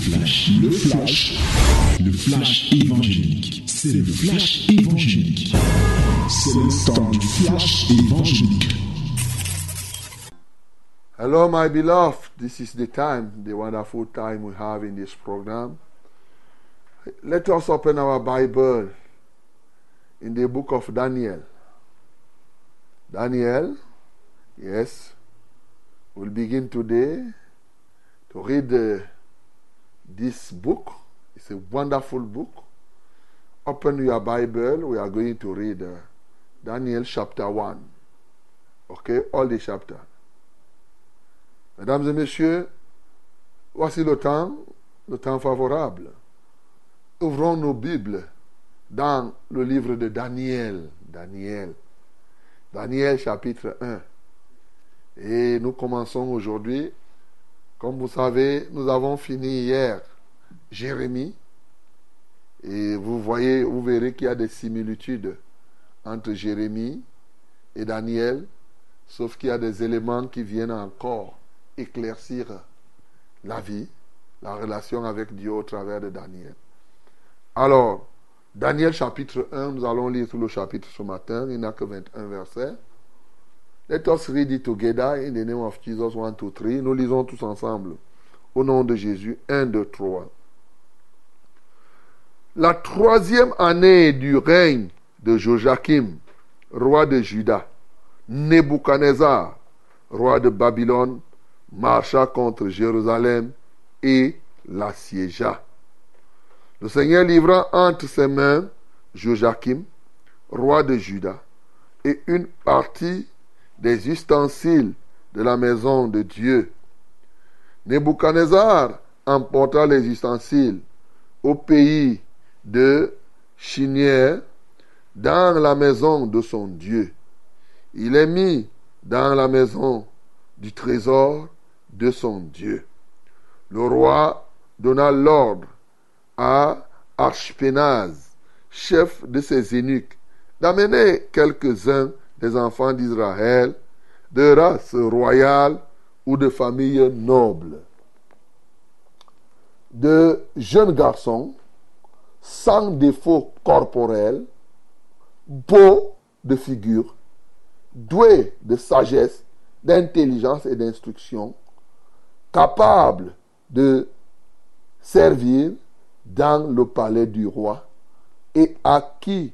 flash, le flash, le flash évangélique. C'est le flash évangélique. C'est le temps du flash évangélique. Hello, my beloved. This is the time, the wonderful time we have in this program. Let us open our Bible in the book of Daniel. Daniel, yes, we'll begin today to read uh, this book. It's a wonderful book. Open your Bible. We are going to read uh, Daniel chapter 1. Okay, all the chapter. Mesdames et messieurs, voici le temps, le temps favorable. Ouvrons nos Bibles dans le livre de Daniel. Daniel. Daniel chapitre 1. Et nous commençons aujourd'hui. Comme vous savez, nous avons fini hier Jérémie. Et vous voyez, vous verrez qu'il y a des similitudes entre Jérémie et Daniel, sauf qu'il y a des éléments qui viennent encore éclaircir la vie, la relation avec Dieu au travers de Daniel. Alors, Daniel chapitre 1, nous allons lire tout le chapitre ce matin, il n'y a que 21 versets. Let us read it together in the name of Jesus 1, 2, 3. Nous lisons tous ensemble. Au nom de Jésus, 1, 2, 3. La troisième année du règne de Joachim, roi de Juda, Nebuchadnezzar, roi de Babylone, marcha contre Jérusalem et l'assiégea. Le Seigneur livra entre ses mains Joachim, roi de Juda, et une partie des ustensiles de la maison de Dieu. Nebuchadnezzar emporta les ustensiles au pays de Chinière, dans la maison de son Dieu. Il est mis dans la maison du trésor de son Dieu. Le roi donna l'ordre à Archpénaz, chef de ses eunuques, d'amener quelques-uns des enfants d'Israël, de race royale ou de famille noble, de jeunes garçons sans défaut corporel, beaux de figure, doués de sagesse, d'intelligence et d'instruction, capables de servir dans le palais du roi et à qui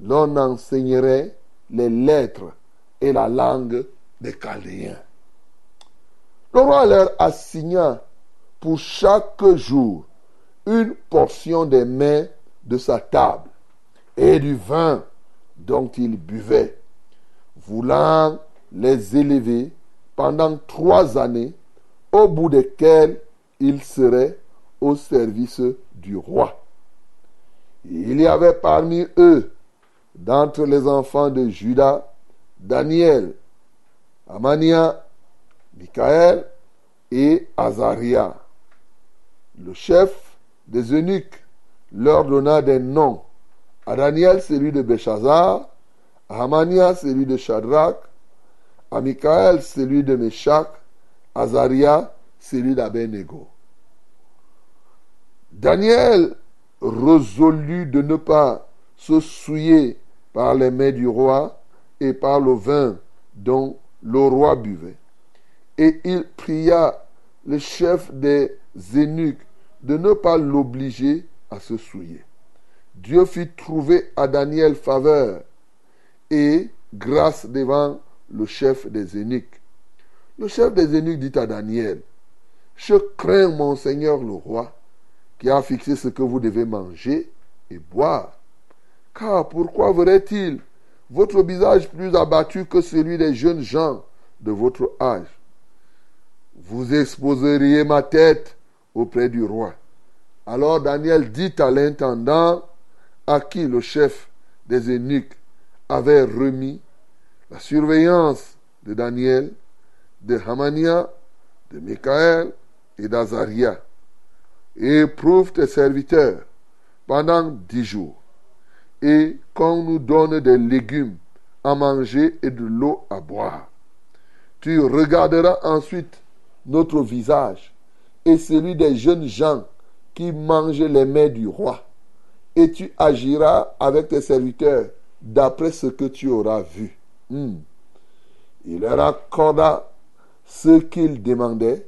l'on enseignerait les lettres et la langue des Chaldéens. Le roi leur assigna pour chaque jour une portion des mains de sa table et du vin dont il buvait, voulant les élever pendant trois années, au bout desquelles ils seraient au service du roi. Il y avait parmi eux, d'entre les enfants de Judas, Daniel, Amania, Michael et Azaria. Le chef des eunuques leur donna des noms. À Daniel, celui de Béchazar, à Hamania, celui de Shadrach, à Michael, celui de Meshach, à Azaria, celui d'Abenego. Daniel résolut de ne pas se souiller par les mains du roi et par le vin dont le roi buvait. Et il pria le chef des eunuques de ne pas l'obliger à se souiller. Dieu fit trouver à Daniel faveur et grâce devant le chef des eunuques. Le chef des eunuques dit à Daniel, Je crains mon Seigneur le roi, qui a fixé ce que vous devez manger et boire. Car pourquoi verrait-il votre visage plus abattu que celui des jeunes gens de votre âge Vous exposeriez ma tête auprès du roi. Alors Daniel dit à l'intendant à qui le chef des eunuques avait remis la surveillance de Daniel, de Hamania, de Michael et d'Azaria. Éprouve tes serviteurs pendant dix jours, et qu'on nous donne des légumes à manger et de l'eau à boire. Tu regarderas ensuite notre visage et celui des jeunes gens qui mangent les mets du roi. Et tu agiras avec tes serviteurs d'après ce que tu auras vu. Hmm. Il leur accorda ce qu'ils demandaient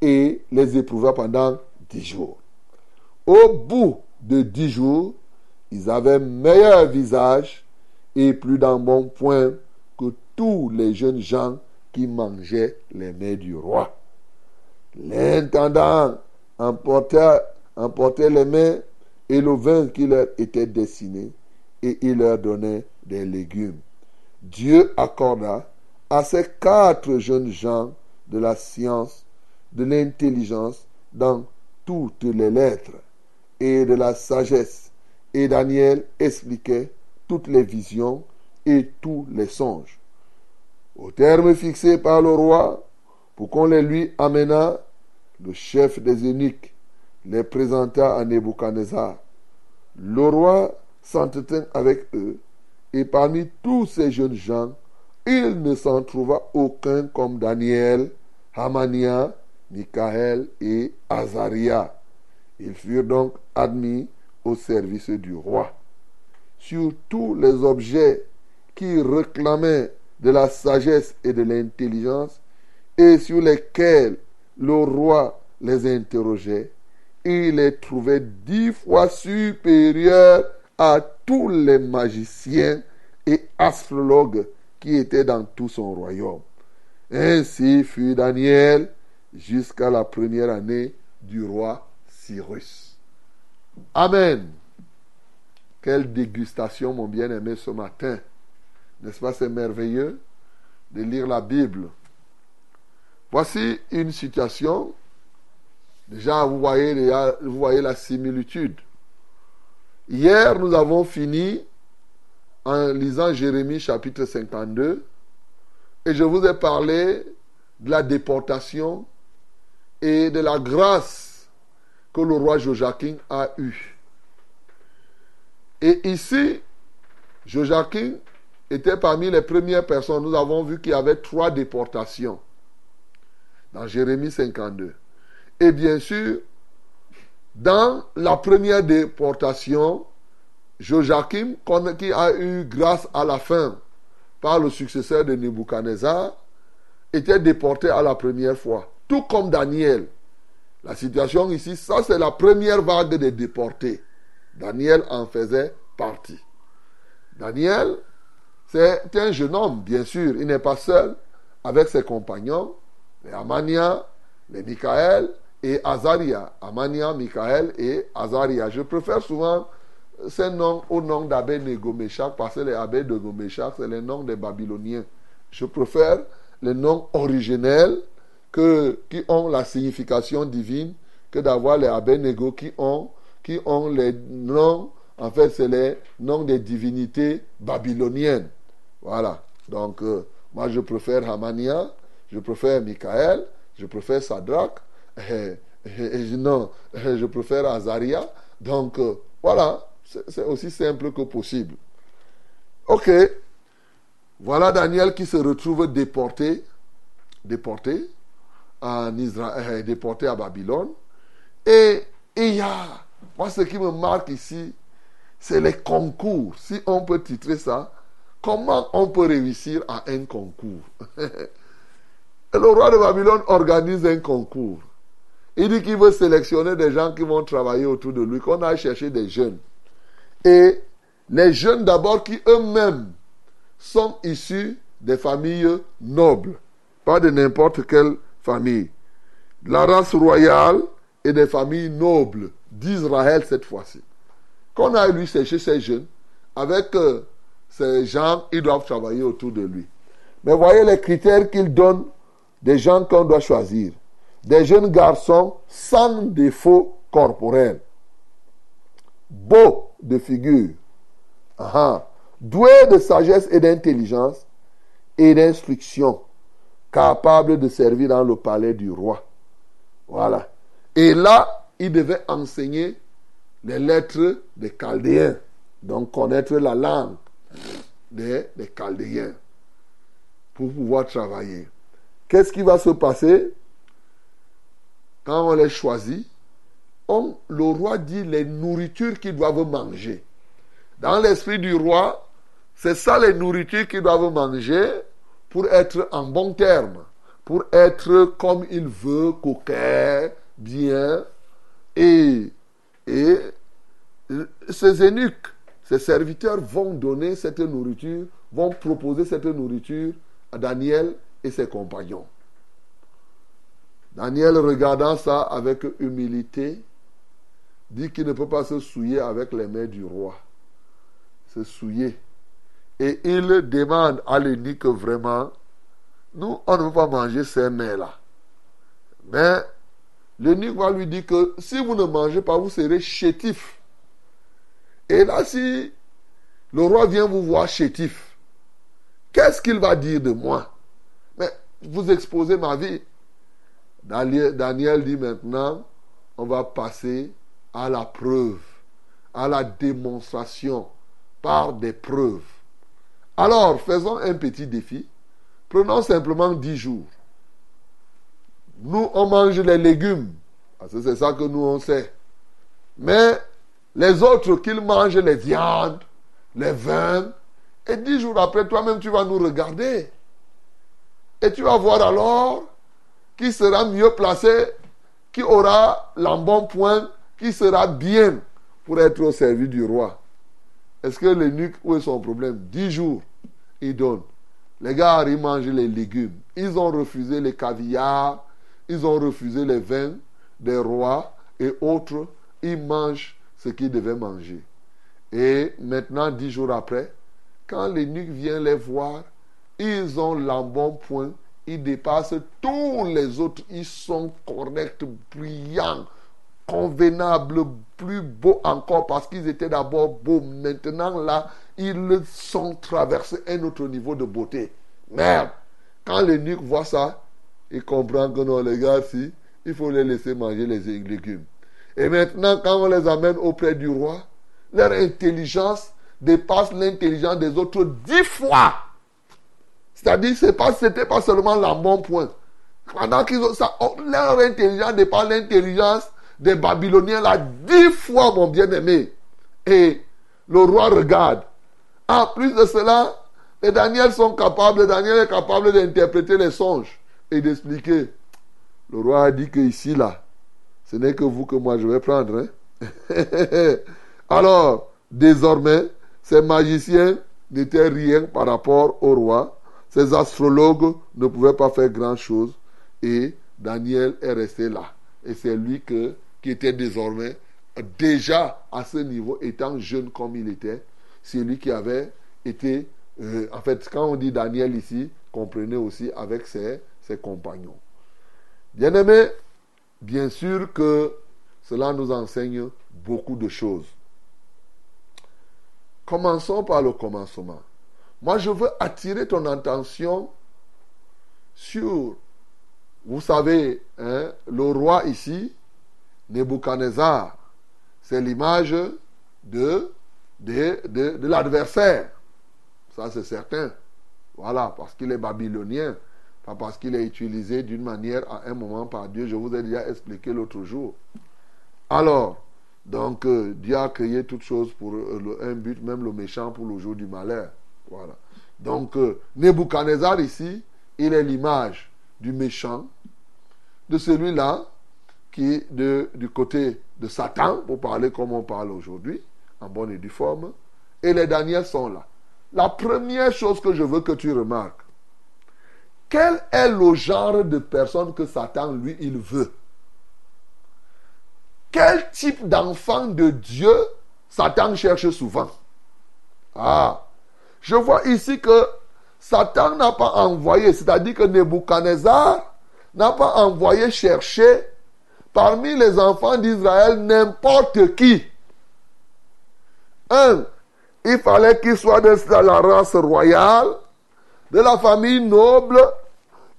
et les éprouva pendant dix jours. Au bout de dix jours, ils avaient meilleur visage et plus point que tous les jeunes gens qui mangeaient les mets du roi. L'intendant emportait, les mets et le vin qui leur était destiné et il leur donnait des légumes. Dieu accorda à ces quatre jeunes gens de la science, de l'intelligence dans toutes les lettres et de la sagesse. Et Daniel expliquait toutes les visions et tous les songes. Au terme fixé par le roi, pour qu'on les lui amena, le chef des eunuques les présenta à Nebuchadnezzar. Le roi s'entretint avec eux, et parmi tous ces jeunes gens, il ne s'en trouva aucun comme Daniel, Hamania, Michael et Azaria. Ils furent donc admis au service du roi. Sur tous les objets qui réclamaient de la sagesse et de l'intelligence, et sur lesquels le roi les interrogeait, il les trouvait dix fois supérieurs à tous les magiciens et astrologues qui étaient dans tout son royaume. Ainsi fut Daniel jusqu'à la première année du roi Cyrus. Amen. Quelle dégustation, mon bien-aimé, ce matin. N'est-ce pas, c'est merveilleux de lire la Bible. Voici une situation. Déjà, vous voyez, vous voyez la similitude. Hier, nous avons fini en lisant Jérémie chapitre 52 et je vous ai parlé de la déportation et de la grâce que le roi Joachim a eue. Et ici, Joachim était parmi les premières personnes. Nous avons vu qu'il y avait trois déportations dans Jérémie 52. Et bien sûr, dans la première déportation, Joachim, qui a eu grâce à la fin par le successeur de Nebuchadnezzar, était déporté à la première fois. Tout comme Daniel. La situation ici, ça c'est la première vague des déportés. Daniel en faisait partie. Daniel, c'est un jeune homme, bien sûr. Il n'est pas seul avec ses compagnons, les Amania, les Michael et Azaria. Amania, Michael et Azaria. Je préfère souvent ces noms au nom d'abbé Négomeshach parce que les abbés de Gomeshach, c'est les noms des Babyloniens. Je préfère les noms originels que, qui ont la signification divine que d'avoir les abbés Négo qui ont, qui ont les noms, en fait, c'est les noms des divinités babyloniennes. Voilà. Donc, euh, moi, je préfère Hamania, je préfère Michael, je préfère Sadrach, et, non, je préfère Azaria. Donc, euh, voilà. C'est aussi simple que possible. Ok. Voilà Daniel qui se retrouve déporté, déporté en Israël, euh, déporté à Babylone. Et il y a, moi ce qui me marque ici, c'est les concours. Si on peut titrer ça, comment on peut réussir à un concours? Le roi de Babylone organise un concours. Il dit qu'il veut sélectionner des gens qui vont travailler autour de lui, qu'on a cherché des jeunes. Et les jeunes d'abord qui eux-mêmes sont issus des familles nobles, pas de n'importe quelle La race royale et des familles nobles d'Israël cette fois-ci. Qu'on a lui chercher ces jeunes, avec euh, ces gens, ils doivent travailler autour de lui. Mais voyez les critères qu'il donne des gens qu'on doit choisir. Des jeunes garçons sans défaut corporel. Beaux de figure. Doués de sagesse et d'intelligence et d'instruction. Capables de servir dans le palais du roi. Voilà. Et là, il devait enseigner les lettres des Chaldéens. Donc connaître la langue des, Chaldéens pour pouvoir travailler. Qu'est-ce qui va se passer? Quand on les choisit, le roi dit les nourritures qu'ils doivent manger. Dans l'esprit du roi, c'est ça les nourritures qu'ils doivent manger pour être en bon terme, pour être comme il veut, coquet, bien. Et, et ces eunuques, ces serviteurs vont donner cette nourriture, vont proposer cette nourriture à Daniel et ses compagnons. Daniel, regardant ça avec humilité, dit qu'il ne peut pas se souiller avec les mains du roi. Se souiller. Et il demande à l'eunuque vraiment, nous, on ne veut pas manger ces mains-là. Mais l'eunuque va lui dire que si vous ne mangez pas, vous serez chétif. Et là, si le roi vient vous voir chétif, qu'est-ce qu'il va dire de moi? Mais vous exposez ma vie. Daniel dit maintenant, on va passer à la preuve, à la démonstration par des preuves. Alors, faisons un petit défi. Prenons simplement dix jours. Nous, on mange les légumes. Parce que c'est ça que nous, on sait. Mais les autres, qu'ils mangent les viandes, les vins. Et dix jours après, toi-même, tu vas nous regarder. Et tu vas voir alors qui sera mieux placé, qui aura l'embonpoint, qui sera bien pour être au service du roi. Est-ce que l'eunuque, où est son problème? Dix jours, il donne. Les gars, ils mangent les légumes. Ils ont refusé les caviars, ils ont refusé les vins des rois et autres. Ils mangent ce qu'ils devaient manger. Et maintenant, dix jours après, quand l'eunuque vient les voir, ils ont l'embonpoint ils dépassent tous les autres. Ils sont corrects, brillants, convenables, plus beaux encore parce qu'ils étaient d'abord beaux. Maintenant, là, ils sont traversés un autre niveau de beauté. Merde! Quand l'eunuque voit ça, il comprend que non, les gars, si, il faut les laisser manger les légumes. Et maintenant, quand on les amène auprès du roi, leur intelligence dépasse l'intelligence des autres dix fois. C'est-à-dire, ce n'était pas, seulement l'embonpoint. Pendant qu'ils ont ça, oh, leur intelligence pas l'intelligence des Babyloniens là, dix fois, mon bien-aimé. Et le roi regarde. En plus de cela, les Daniel sont capables, Daniel est capable d'interpréter les songes et d'expliquer. Le roi a dit que ici, là, ce n'est que vous que moi je vais prendre. Hein. Alors, désormais, ces magiciens n'étaient rien par rapport au roi. Ces astrologues ne pouvaient pas faire grand-chose et Daniel est resté là. Et c'est lui qui était désormais déjà à ce niveau, étant jeune comme il était, c'est lui qui avait été, euh, en fait, quand on dit Daniel ici, comprenez aussi avec ses, ses compagnons. Bien aimé, bien sûr que cela nous enseigne beaucoup de choses. Commençons par le commencement. Moi, je veux attirer ton attention sur, vous savez, hein, le roi ici, Nebuchadnezzar, c'est l'image de, de, de, l'adversaire. Ça, c'est certain. Voilà, parce qu'il est babylonien, pas parce qu'il est utilisé d'une manière à un moment par Dieu. Je vous ai déjà expliqué l'autre jour. Alors, donc, euh, Dieu a créé toutes choses pour euh, un but, même le méchant pour le jour du malheur. Voilà. Donc, euh, Nebuchadnezzar ici, il est l'image du méchant, de celui-là qui est de, du côté de Satan, pour parler comme on parle aujourd'hui, en bonne et due forme. Et les Daniels sont là. La première chose que je veux que tu remarques, quel est le genre de personne que Satan, lui, il veut? Quel type d'enfant de Dieu Satan cherche souvent? Ah, je vois ici que Satan n'a pas envoyé, c'est-à-dire que Nebuchadnezzar n'a pas envoyé chercher parmi les enfants d'Israël n'importe qui. Un, il fallait qu'il soit de la race royale, de la famille noble.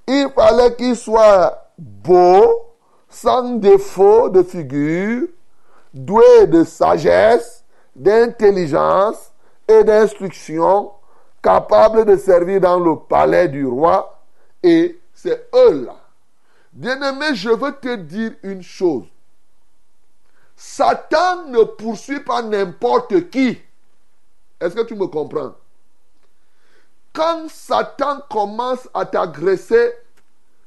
Il fallait qu'il soit beau, sans défaut de figure, doué de sagesse, d'intelligence, et d'instruction, capables de servir dans le palais du roi, et c'est eux-là. Bien-aimé, je veux te dire une chose. Satan ne poursuit pas n'importe qui. Est-ce que tu me comprends? Quand Satan commence à t'agresser,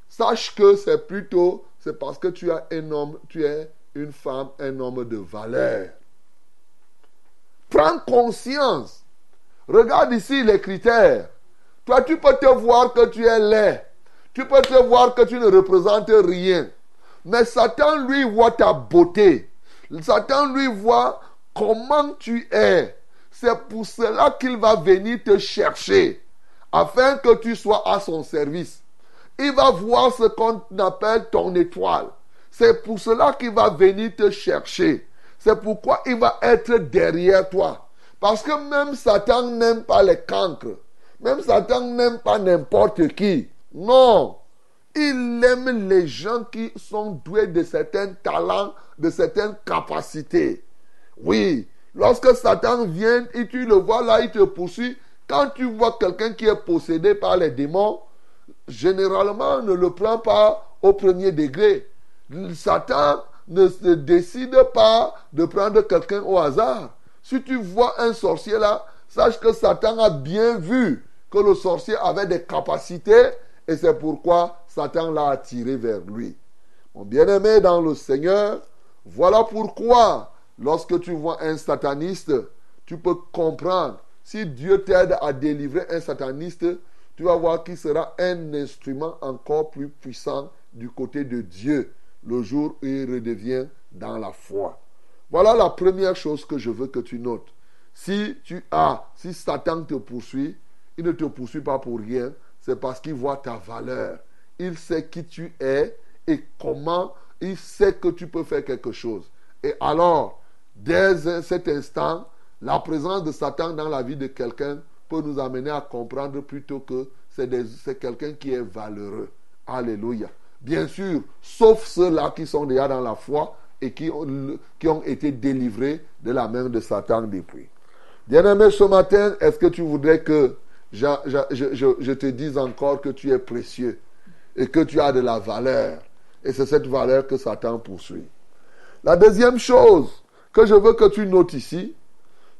sache que c'est plutôt parce que tu as un homme, tu es une femme, un homme de valeur. Prends conscience. Regarde ici les critères. Toi, tu peux te voir que tu es laid. Tu peux te voir que tu ne représentes rien. Mais Satan, lui, voit ta beauté. Satan, lui, voit comment tu es. C'est pour cela qu'il va venir te chercher, afin que tu sois à son service. Il va voir ce qu'on appelle ton étoile. C'est pour cela qu'il va venir te chercher. C'est pourquoi il va être derrière toi. Parce que même Satan n'aime pas les cancres. Même Satan n'aime pas n'importe qui. Non. Il aime les gens qui sont doués de certains talents, de certaines capacités. Oui. Lorsque Satan vient et tu le vois là, il te poursuit. Quand tu vois quelqu'un qui est possédé par les démons, généralement, ne le prend pas au premier degré. Satan ne se décide pas de prendre quelqu'un au hasard. Si tu vois un sorcier là, sache que Satan a bien vu que le sorcier avait des capacités et c'est pourquoi Satan l'a attiré vers lui. Mon bien-aimé dans le Seigneur, voilà pourquoi lorsque tu vois un sataniste, tu peux comprendre. Si Dieu t'aide à délivrer un sataniste, tu vas voir qu'il sera un instrument encore plus puissant du côté de Dieu le jour où il redevient dans la foi. Voilà la première chose que je veux que tu notes. Si tu as, si Satan te poursuit, il ne te poursuit pas pour rien, c'est parce qu'il voit ta valeur. Il sait qui tu es et comment il sait que tu peux faire quelque chose. Et alors, dès cet instant, la présence de Satan dans la vie de quelqu'un peut nous amener à comprendre plutôt que c'est quelqu'un qui est valeureux. Alléluia. Bien sûr, sauf ceux-là qui sont déjà dans la foi et qui ont, été délivrés de la main de Satan depuis. Bien-aimé, ce matin, est-ce que tu voudrais que je, te dise encore que tu es précieux? Et que tu as de la valeur Et c'est cette valeur que Satan poursuit. La deuxième chose que je veux que tu notes ici,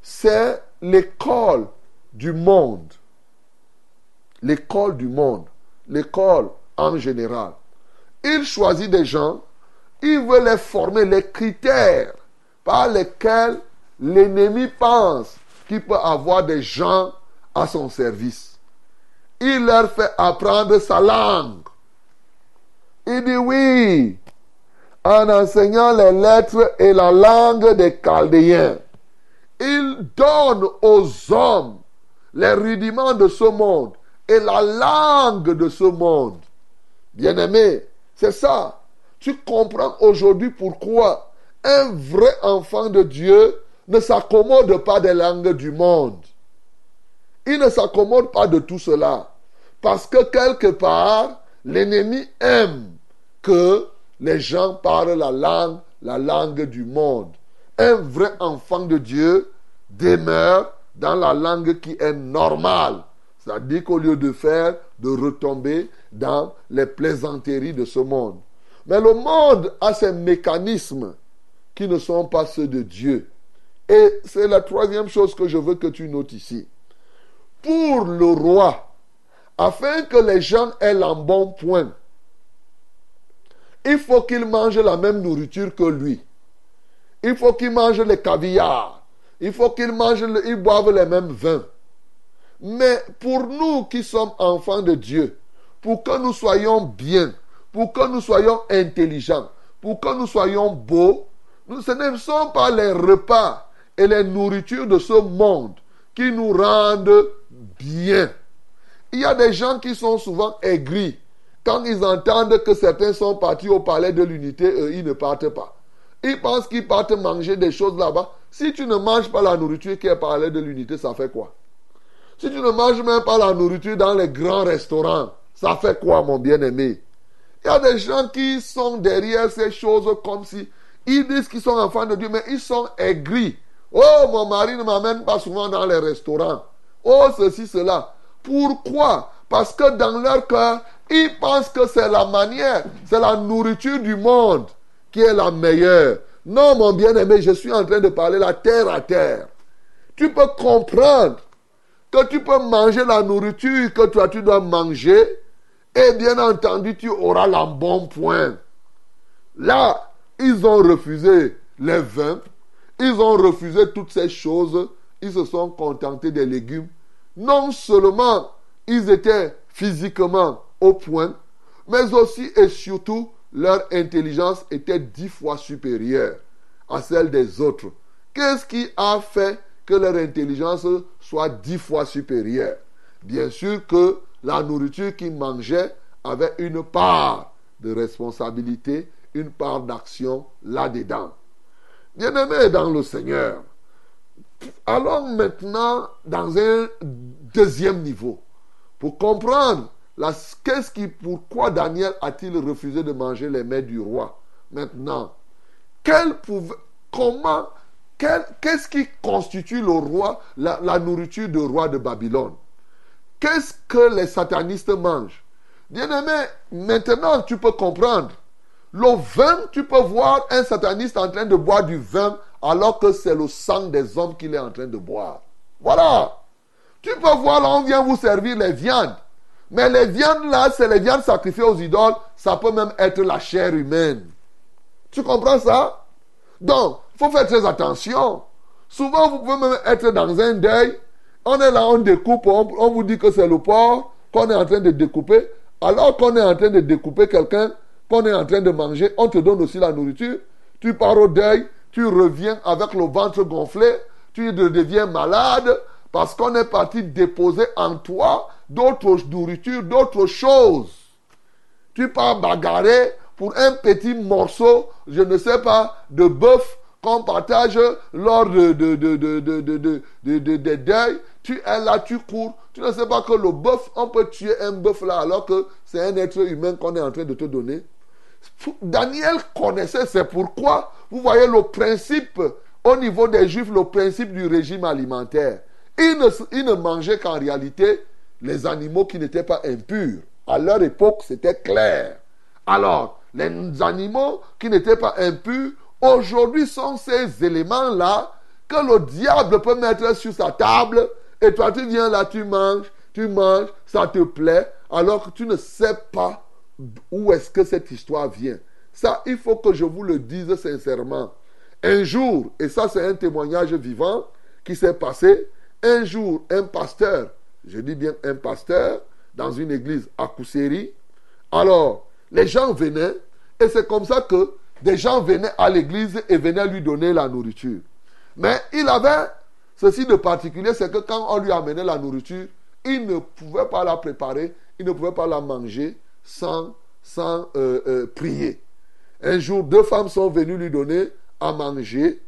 c'est l'école du monde. L'école du monde. L'école en général. Il choisit des gens, il veut les former, les critères par lesquels l'ennemi pense qu'il peut avoir des gens à son service. Il leur fait apprendre sa langue. Il dit oui, en enseignant les lettres et la langue des Chaldéens. Il donne aux hommes les rudiments de ce monde et la langue de ce monde. Bien-aimé, c'est ça. Tu comprends aujourd'hui pourquoi un vrai enfant de Dieu ne s'accommode pas des langues du monde. Il ne s'accommode pas de tout cela. Parce que quelque part, l'ennemi aime que les gens parlent la langue, la langue du monde. Un vrai enfant de Dieu demeure dans la langue qui est normale. C'est-à-dire qu'au lieu de faire, de retomber dans les plaisanteries de ce monde. Mais le monde a ses mécanismes qui ne sont pas ceux de Dieu. Et c'est la troisième chose que je veux que tu notes ici. Pour le roi, afin que les gens aient bon point, il faut qu'il mange la même nourriture que lui. Il faut qu'il mange les caviar. Il faut qu'il mange, il boive les mêmes vins. Mais pour nous qui sommes enfants de Dieu, pour que nous soyons bien, pour que nous soyons intelligents, pour que nous soyons beaux, nous, ce ne sont pas les repas et les nourritures de ce monde qui nous rendent bien. Il y a des gens qui sont souvent aigris. Quand ils entendent que certains sont partis au palais de l'unité, eux, ils ne partent pas. Ils pensent qu'ils partent manger des choses là-bas. Si tu ne manges pas la nourriture qui est palais de l'unité, ça fait quoi? Si tu ne manges même pas la nourriture dans les grands restaurants, ça fait quoi, mon bien-aimé? Il y a des gens qui sont derrière ces choses comme si ils disent qu'ils sont enfants de Dieu, mais ils sont aigris. Oh, mon mari ne m'amène pas souvent dans les restaurants. Oh, ceci, cela. Pourquoi? Parce que dans leur cœur, Ils pensent que c'est la manière, c'est la nourriture du monde qui est la meilleure. Non, mon bien-aimé, je suis en train de parler la terre à terre. Tu peux comprendre que tu peux manger la nourriture que toi tu dois manger et bien entendu tu auras l'embonpoint. Là, ils ont refusé les vins, ils ont refusé toutes ces choses, ils se sont contentés des légumes. Non seulement ils étaient physiquement au point, mais aussi et surtout leur intelligence était dix fois supérieure à celle des autres. Qu'est-ce qui a fait que leur intelligence soit dix fois supérieure? Bien sûr que la nourriture qu'ils mangeaient avait une part de responsabilité, une part d'action là-dedans. Bien-aimés dans le Seigneur, allons maintenant dans un deuxième niveau pour comprendre qu'est-ce qui, pourquoi Daniel a-t-il refusé de manger les mets du roi Maintenant, comment, qu'est-ce qui constitue le roi, la, la nourriture du roi de Babylone? Qu'est-ce que les satanistes mangent? Bien-aimé, maintenant tu peux comprendre. Le vin, tu peux voir un sataniste en train de boire du vin alors que c'est le sang des hommes qu'il est en train de boire. Voilà. Tu peux voir là, on vient vous servir les viandes. Mais les viandes là, c'est les viandes sacrifiées aux idoles. Ça peut même être la chair humaine. Tu comprends ça? Donc, il faut faire très attention. Souvent, vous pouvez même être dans un deuil. On est là, on découpe, on, vous dit que c'est le porc qu'on est en train de découper. Alors qu'on est en train de découper quelqu'un, qu'on est en train de manger, on te donne aussi la nourriture. Tu pars au deuil, tu reviens avec le ventre gonflé, tu deviens malade parce qu'on est parti déposer en toi d'autres nourritures, d'autres choses. Tu pars bagarrer pour un petit morceau, je ne sais pas, de bœuf qu'on partage lors de, de, de, de, de deuils. Tu es là, tu cours. Tu ne sais pas que le bœuf, on peut tuer un bœuf là alors que c'est un être humain qu'on est en train de te donner. Daniel connaissait, c'est pourquoi vous voyez le principe au niveau des juifs, le principe du régime alimentaire. Ils ne, mangeaient qu'en réalité les animaux qui n'étaient pas impurs. À leur époque, c'était clair. Alors, les animaux qui n'étaient pas impurs, aujourd'hui sont ces éléments-là que le diable peut mettre sur sa table et toi tu viens là, tu manges, tu manges, ça te plaît, alors que tu ne sais pas où est-ce que cette histoire vient. Ça, il faut que je vous le dise sincèrement. Un jour, et ça c'est un témoignage vivant qui s'est passé, un jour, un pasteur, je dis bien un pasteur, dans une église à Kousséri, alors les gens venaient, et c'est comme ça que des gens venaient à l'église et venaient lui donner la nourriture. Mais il avait ceci de particulier, c'est que quand on lui amenait la nourriture, il ne pouvait pas la préparer, il ne pouvait pas la manger sans, euh, euh, prier. Un jour, deux femmes sont venues lui donner à manger.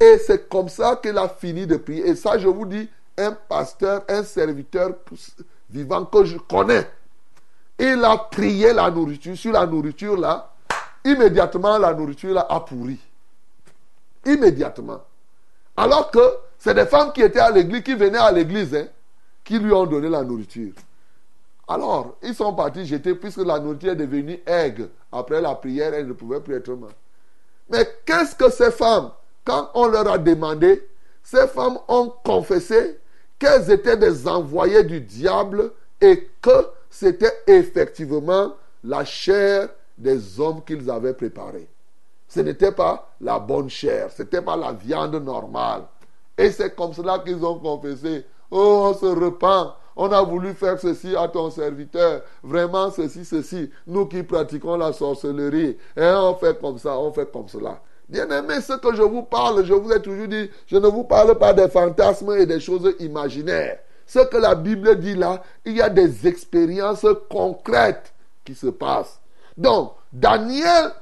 Et c'est comme ça qu'il a fini de prier. Et ça, je vous dis, un pasteur, un serviteur vivant que je connais, il a prié la nourriture. Sur la nourriture, là, immédiatement, la nourriture là, a pourri. Immédiatement. Alors que c'est des femmes qui étaient à l'église, qui venaient à l'église, hein, qui lui ont donné la nourriture. Alors, ils sont partis jeter, puisque la nourriture est devenue aigre. Après la prière, elle ne pouvait plus être mal. Mais qu'est-ce que ces femmes, quand on leur a demandé, ces femmes ont confessé qu'elles étaient des envoyés du diable et que c'était effectivement la chair des hommes qu'ils avaient préparée. Ce n'était pas la bonne chair, ce n'était pas la viande normale. Et c'est comme cela qu'ils ont confessé. Oh, on se repent. On a voulu faire ceci à ton serviteur. Vraiment, ceci, ceci. Nous qui pratiquons la sorcellerie. On fait comme ça, on fait comme cela. Bien aimé, ce que je vous parle, je vous ai toujours dit, je ne vous parle pas des fantasmes et des choses imaginaires. Ce que la Bible dit là, il y a des expériences concrètes qui se passent. Donc, Daniel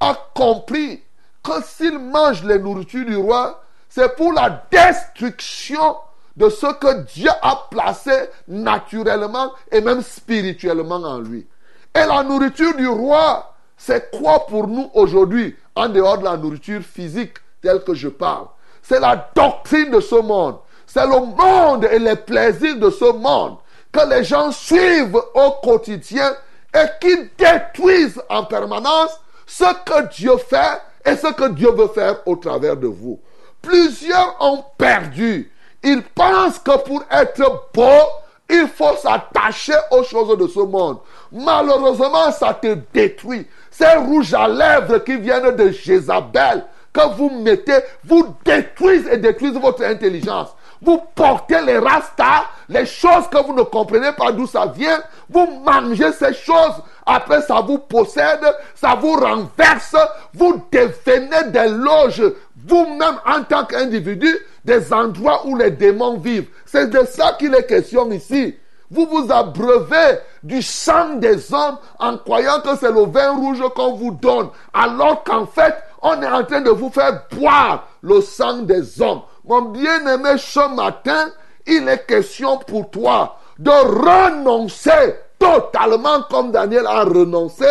a compris que s'il mange les nourritures du roi, c'est pour la destruction de ce que Dieu a placé naturellement et même spirituellement en lui. Et la nourriture du roi, c'est quoi pour nous aujourd'hui, en dehors de la nourriture physique telle que je parle? C'est la doctrine de ce monde. C'est le monde et les plaisirs de ce monde que les gens suivent au quotidien et qui détruisent en permanence ce que Dieu fait et ce que Dieu veut faire au travers de vous. Plusieurs ont perdu. Ils pensent que pour être beau, il faut s'attacher aux choses de ce monde. Malheureusement, ça te détruit. Ces rouges à lèvres qui viennent de Jézabel, que vous mettez, vous détruisent et détruisent votre intelligence. Vous portez les rastas, les choses que vous ne comprenez pas d'où ça vient. Vous mangez ces choses. Après, ça vous possède, ça vous renverse. Vous devenez des loges, vous-même en tant qu'individu, des endroits où les démons vivent. C'est de ça qu'il est question ici. Vous vous abreuvez du sang des hommes en croyant que c'est le vin rouge qu'on vous donne, alors qu'en fait, on est en train de vous faire boire le sang des hommes. Mon bien-aimé, ce matin, il est question pour toi de renoncer totalement comme Daniel a renoncé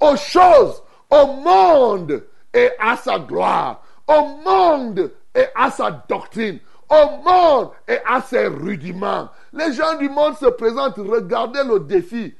aux choses, au monde et à sa gloire, au monde et à sa doctrine, au monde et à ses rudiments. Les gens du monde se présentent, regardez le défi.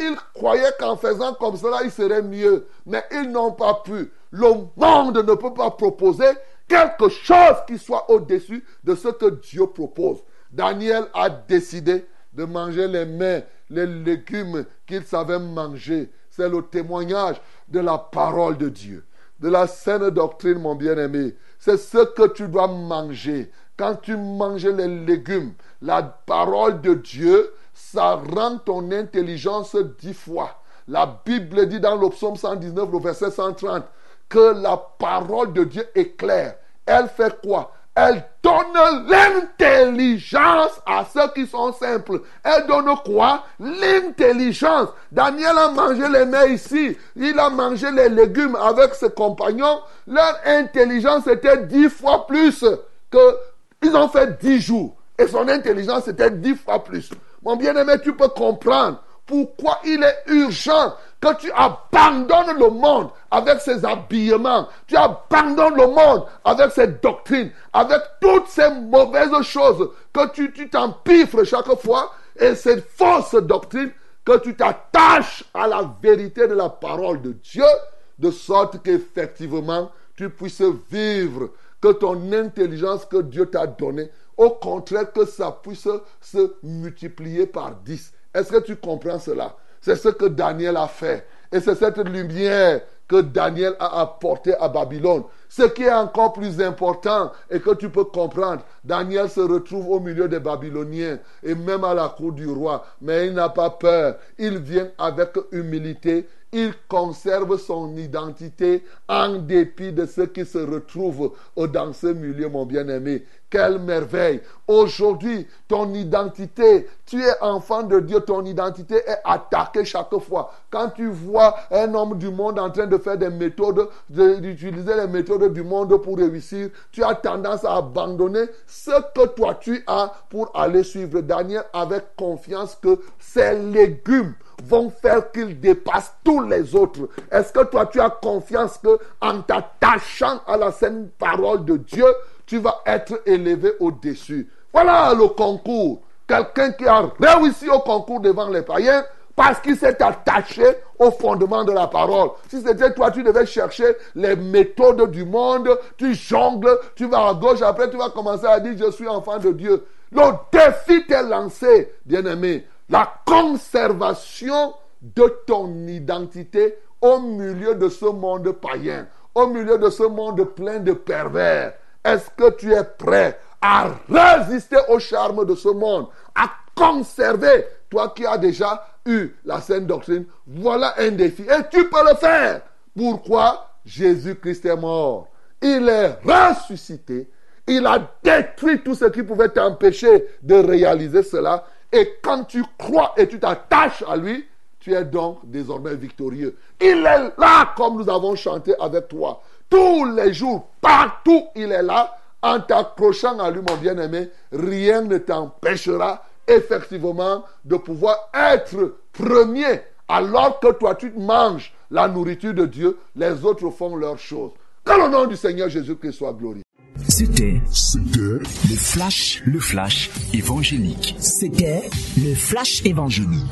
ils croyaient qu'en faisant comme cela, il serait mieux, mais ils n'ont pas pu. Le monde ne peut pas proposer quelque chose qui soit au-dessus de ce que Dieu propose. Daniel a décidé de manger les mains, les légumes qu'il savait manger. C'est le témoignage de la parole de Dieu, de la saine doctrine, mon bien-aimé. C'est ce que tu dois manger. Quand tu manges les légumes, la parole de Dieu, ça rend ton intelligence dix fois. La Bible dit dans le psaume 119, le verset 130, que la parole de Dieu est claire. Elle fait quoi? Elle donne l'intelligence à ceux qui sont simples. Elle donne quoi? L'intelligence. Daniel a mangé les mets ici. Il a mangé les légumes avec ses compagnons. Leur intelligence était dix fois plus que... Ils ont fait dix jours. Et son intelligence était dix fois plus. Mon bien-aimé, tu peux comprendre pourquoi il est urgent que tu abandonnes le monde avec ses habillements, tu abandonnes le monde avec ses doctrines, avec toutes ces mauvaises choses que tu t'empiffres chaque fois et ces fausses doctrines, que tu t'attaches à la vérité de la parole de Dieu, de sorte qu'effectivement tu puisses vivre, que ton intelligence que Dieu t'a donnée, au contraire que ça puisse se multiplier par dix. Est-ce que tu comprends cela? C'est ce que Daniel a fait. Et c'est cette lumière que Daniel a apportée à Babylone. Ce qui est encore plus important et que tu peux comprendre, Daniel se retrouve au milieu des Babyloniens et même à la cour du roi, mais il n'a pas peur. Il vient avec humilité, il conserve son identité en dépit de ce qui se retrouve dans ce milieu, mon bien-aimé. Quelle merveille. Aujourd'hui, ton identité, tu es enfant de Dieu, ton identité est attaquée chaque fois. Quand tu vois un homme du monde en train de faire des méthodes, d'utiliser les méthodes du monde pour réussir, tu as tendance à abandonner ce que toi tu as pour aller suivre Daniel avec confiance que ces légumes vont faire qu'il dépasse tous les autres. Est-ce que toi tu as confiance que en t'attachant à la saine parole de Dieu, tu vas être élevé au-dessus. Voilà le concours. Quelqu'un qui a réussi au concours devant les païens parce qu'il s'est attaché au fondement de la parole. Si c'était toi, tu devais chercher les méthodes du monde, tu jongles, tu vas à gauche, après tu vas commencer à dire je suis enfant de Dieu. Le défi t'est lancé, bien-aimé. La conservation de ton identité au milieu de ce monde païen, au milieu de ce monde plein de pervers. Est-ce que tu es prêt à résister au charme de ce monde, à conserver, toi qui as déjà eu la saine doctrine, voilà un défi. Et tu peux le faire. Pourquoi Jésus-Christ est mort. Il est ressuscité. Il a détruit tout ce qui pouvait t'empêcher de réaliser cela. Et quand tu crois et tu t'attaches à lui, tu es donc désormais victorieux. Il est là comme nous avons chanté avec toi. Tous les jours, partout, il est là. En t'accrochant à lui, mon bien-aimé, rien ne t'empêchera effectivement de pouvoir être premier. Alors que toi, tu manges la nourriture de Dieu, les autres font leurs choses. Que le nom du Seigneur Jésus-Christ soit glorifié. C'était, le flash, le flash évangélique. C'était le flash évangélique.